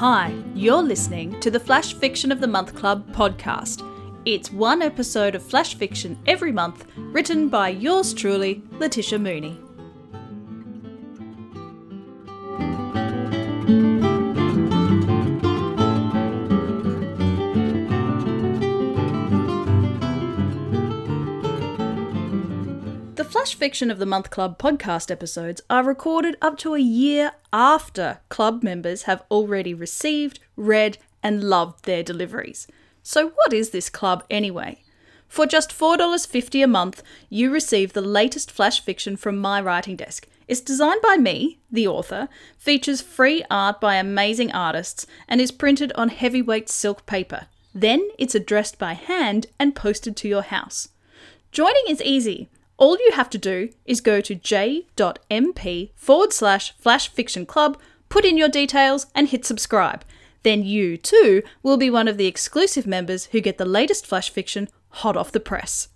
Hi, you're listening to the Flash Fiction of the Month Club podcast. It's one episode of Flash Fiction every month, written by yours truly, Leticia Mooney. Flash Fiction of the Month Club podcast episodes are recorded up to a year after club members have already received, read, and loved their deliveries. So, what is this club anyway? For just $4.50 a month, you receive the latest flash fiction from my writing desk. It's designed by me, the author, features free art by amazing artists, and is printed on heavyweight silk paper. Then it's addressed by hand and posted to your house. Joining is easy. All you have to do is go to j.mp forward slash flash fiction club, put in your details, and hit subscribe. Then you, too, will be one of the exclusive members who get the latest flash fiction hot off the press.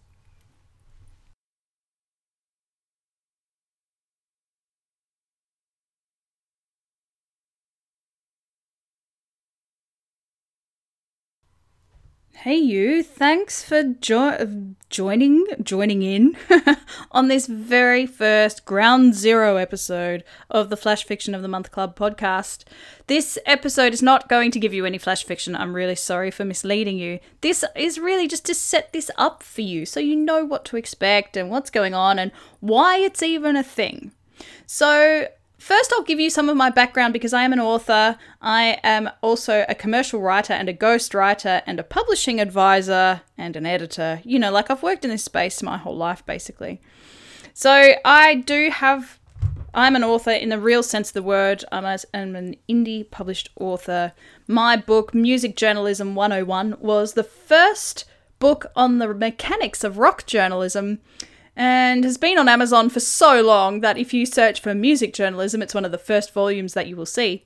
Hey you, thanks for jo- joining joining in on this very first ground zero episode of the Flash Fiction of the Month Club podcast. This episode is not going to give you any flash fiction. I'm really sorry for misleading you. This is really just to set this up for you so you know what to expect and what's going on and why it's even a thing. So, First, I'll give you some of my background because I am an author. I am also a commercial writer and a ghost writer and a publishing advisor and an editor. You know, like I've worked in this space my whole life basically. So, I do have, I'm an author in the real sense of the word. I'm, a, I'm an indie published author. My book, Music Journalism 101, was the first book on the mechanics of rock journalism and has been on Amazon for so long that if you search for music journalism, it's one of the first volumes that you will see.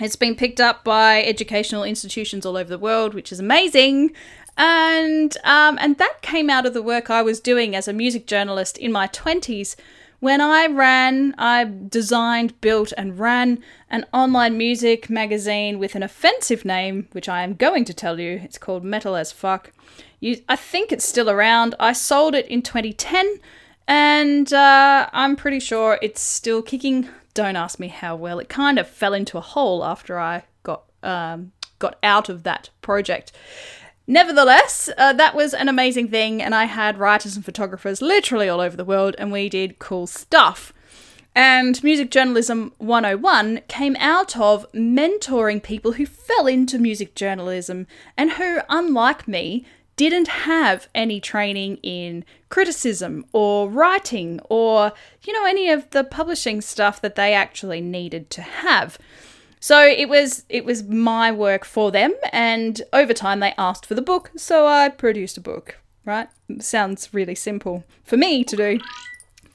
It's been picked up by educational institutions all over the world, which is amazing. And um, and that came out of the work I was doing as a music journalist in my twenties, when I ran, I designed, built, and ran an online music magazine with an offensive name, which I am going to tell you. It's called Metal as Fuck. You, I think it's still around. I sold it in 2010, and uh, I'm pretty sure it's still kicking. Don't ask me how well. It kind of fell into a hole after I got um, got out of that project. Nevertheless, uh, that was an amazing thing, and I had writers and photographers literally all over the world, and we did cool stuff. And Music Journalism 101 came out of mentoring people who fell into music journalism and who, unlike me, didn't have any training in criticism or writing or, you know, any of the publishing stuff that they actually needed to have. So it was it was my work for them and over time they asked for the book, so I produced a book, right? Sounds really simple for me to do.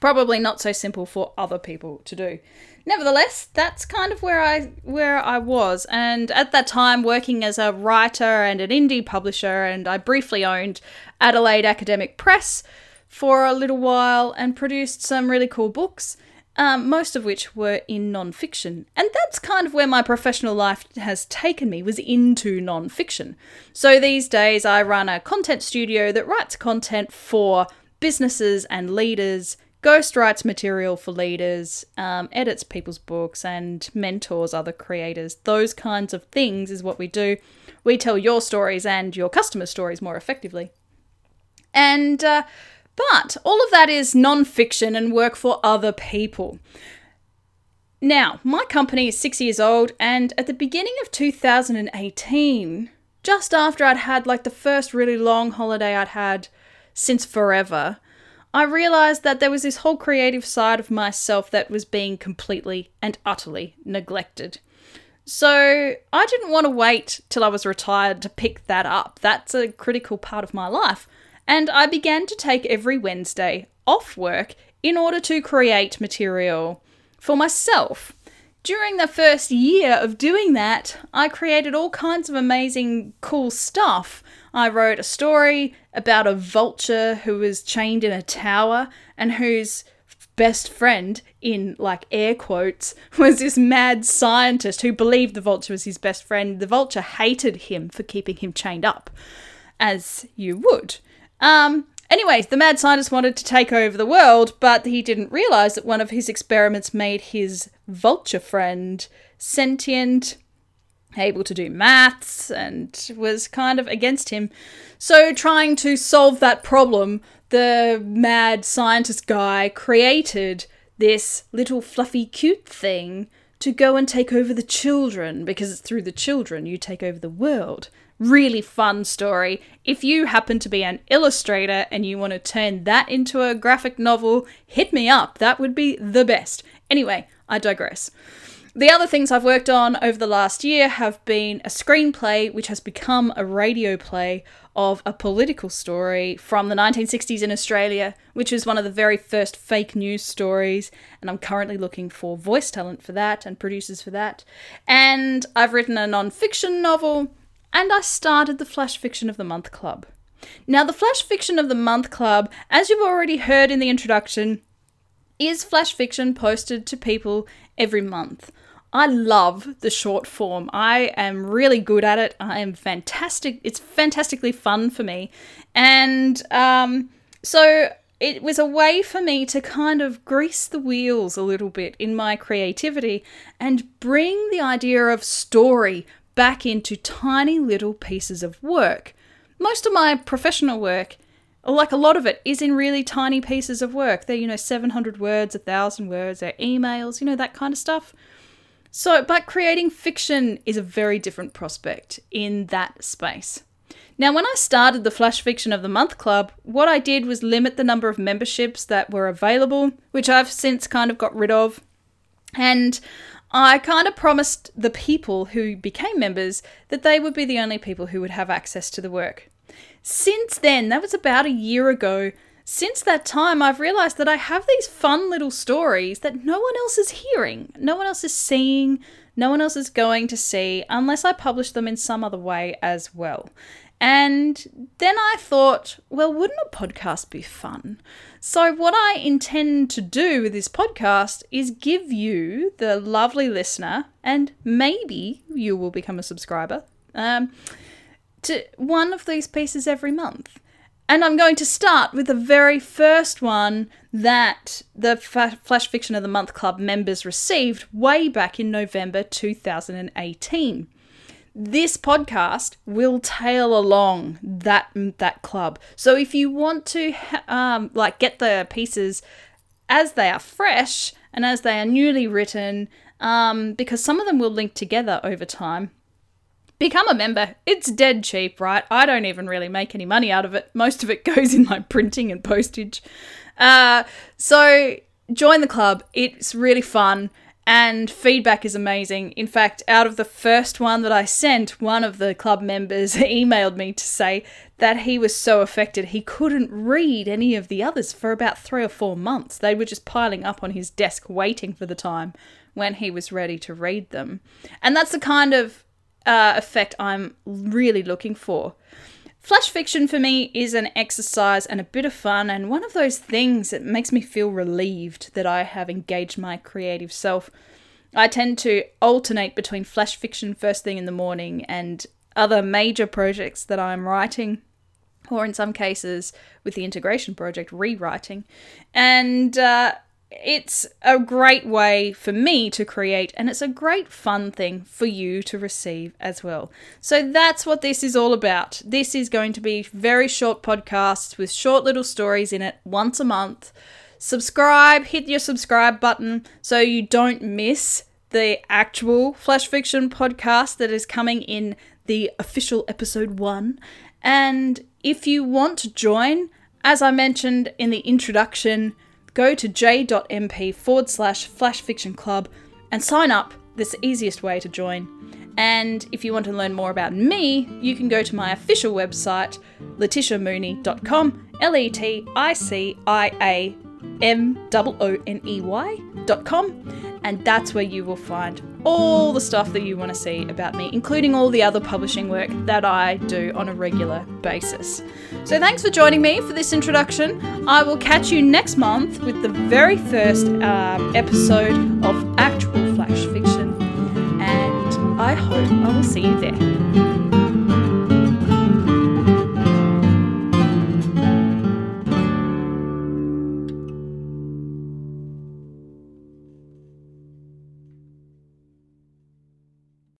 Probably not so simple for other people to do nevertheless, that's kind of where I where I was, and at that time working as a writer and an indie publisher, and I briefly owned Adelaide Academic Press for a little while and produced some really cool books. Um, most of which were in non-fiction, and that's kind of where my professional life has taken me was into non-fiction. So these days, I run a content studio that writes content for businesses and leaders Ghost writes material for leaders, um, edits people's books, and mentors other creators. Those kinds of things is what we do. We tell your stories and your customer stories more effectively. And, uh, but all of that is non fiction and work for other people. Now, my company is six years old, and at the beginning of 2018, just after I'd had like the first really long holiday I'd had since forever, I realized that there was this whole creative side of myself that was being completely and utterly neglected. So I didn't want to wait till I was retired to pick that up. That's a critical part of my life. And I began to take every Wednesday off work in order to create material for myself. During the first year of doing that, I created all kinds of amazing, cool stuff. I wrote a story about a vulture who was chained in a tower and whose best friend, in like air quotes, was this mad scientist who believed the vulture was his best friend. The vulture hated him for keeping him chained up, as you would. Um, anyways, the mad scientist wanted to take over the world, but he didn't realize that one of his experiments made his vulture friend sentient, able to do maths, and was kind of against him. So, trying to solve that problem, the mad scientist guy created this little fluffy cute thing to go and take over the children because it's through the children you take over the world. Really fun story. If you happen to be an illustrator and you want to turn that into a graphic novel, hit me up. That would be the best. Anyway, I digress. The other things I've worked on over the last year have been a screenplay, which has become a radio play of a political story from the 1960s in Australia, which is one of the very first fake news stories. And I'm currently looking for voice talent for that and producers for that. And I've written a non fiction novel, and I started the Flash Fiction of the Month Club. Now, the Flash Fiction of the Month Club, as you've already heard in the introduction, is flash fiction posted to people every month. I love the short form. I am really good at it. I am fantastic. It's fantastically fun for me. And um, so it was a way for me to kind of grease the wheels a little bit in my creativity and bring the idea of story back into tiny little pieces of work. Most of my professional work, like a lot of it, is in really tiny pieces of work. They're, you know, 700 words, 1,000 words, they're emails, you know, that kind of stuff. So, but creating fiction is a very different prospect in that space. Now, when I started the Flash Fiction of the Month Club, what I did was limit the number of memberships that were available, which I've since kind of got rid of. And I kind of promised the people who became members that they would be the only people who would have access to the work. Since then, that was about a year ago, since that time, I've realized that I have these fun little stories that no one else is hearing, no one else is seeing, no one else is going to see unless I publish them in some other way as well. And then I thought, well, wouldn't a podcast be fun? So, what I intend to do with this podcast is give you, the lovely listener, and maybe you will become a subscriber, um, to one of these pieces every month. And I'm going to start with the very first one that the F- Flash Fiction of the Month Club members received way back in November 2018. This podcast will tail along that that club. So if you want to um, like get the pieces as they are fresh and as they are newly written, um, because some of them will link together over time, become a member. It's dead cheap, right? I don't even really make any money out of it. Most of it goes in my printing and postage. Uh, so join the club. It's really fun and feedback is amazing. In fact, out of the first one that I sent, one of the club members emailed me to say that he was so affected he couldn't read any of the others for about three or four months. They were just piling up on his desk waiting for the time when he was ready to read them. And that's the kind of uh, effect I'm really looking for. Flash fiction for me is an exercise and a bit of fun, and one of those things that makes me feel relieved that I have engaged my creative self. I tend to alternate between flash fiction first thing in the morning and other major projects that I'm writing, or in some cases, with the integration project, rewriting. And uh, it's a great way for me to create, and it's a great fun thing for you to receive as well. So that's what this is all about. This is going to be very short podcasts with short little stories in it once a month. Subscribe, hit your subscribe button so you don't miss the actual Flash Fiction podcast that is coming in the official episode one. And if you want to join, as I mentioned in the introduction, go to j.mp forward slash flash fiction club and sign up. That's the easiest way to join. And if you want to learn more about me, you can go to my official website, leticiamooney.com, L E T I C I A M O O N E Y.com, and that's where you will find all the stuff that you want to see about me, including all the other publishing work that I do on a regular basis. So, thanks for joining me for this introduction. I will catch you next month with the very first um, episode of actual flash fiction, and I hope I will see you there.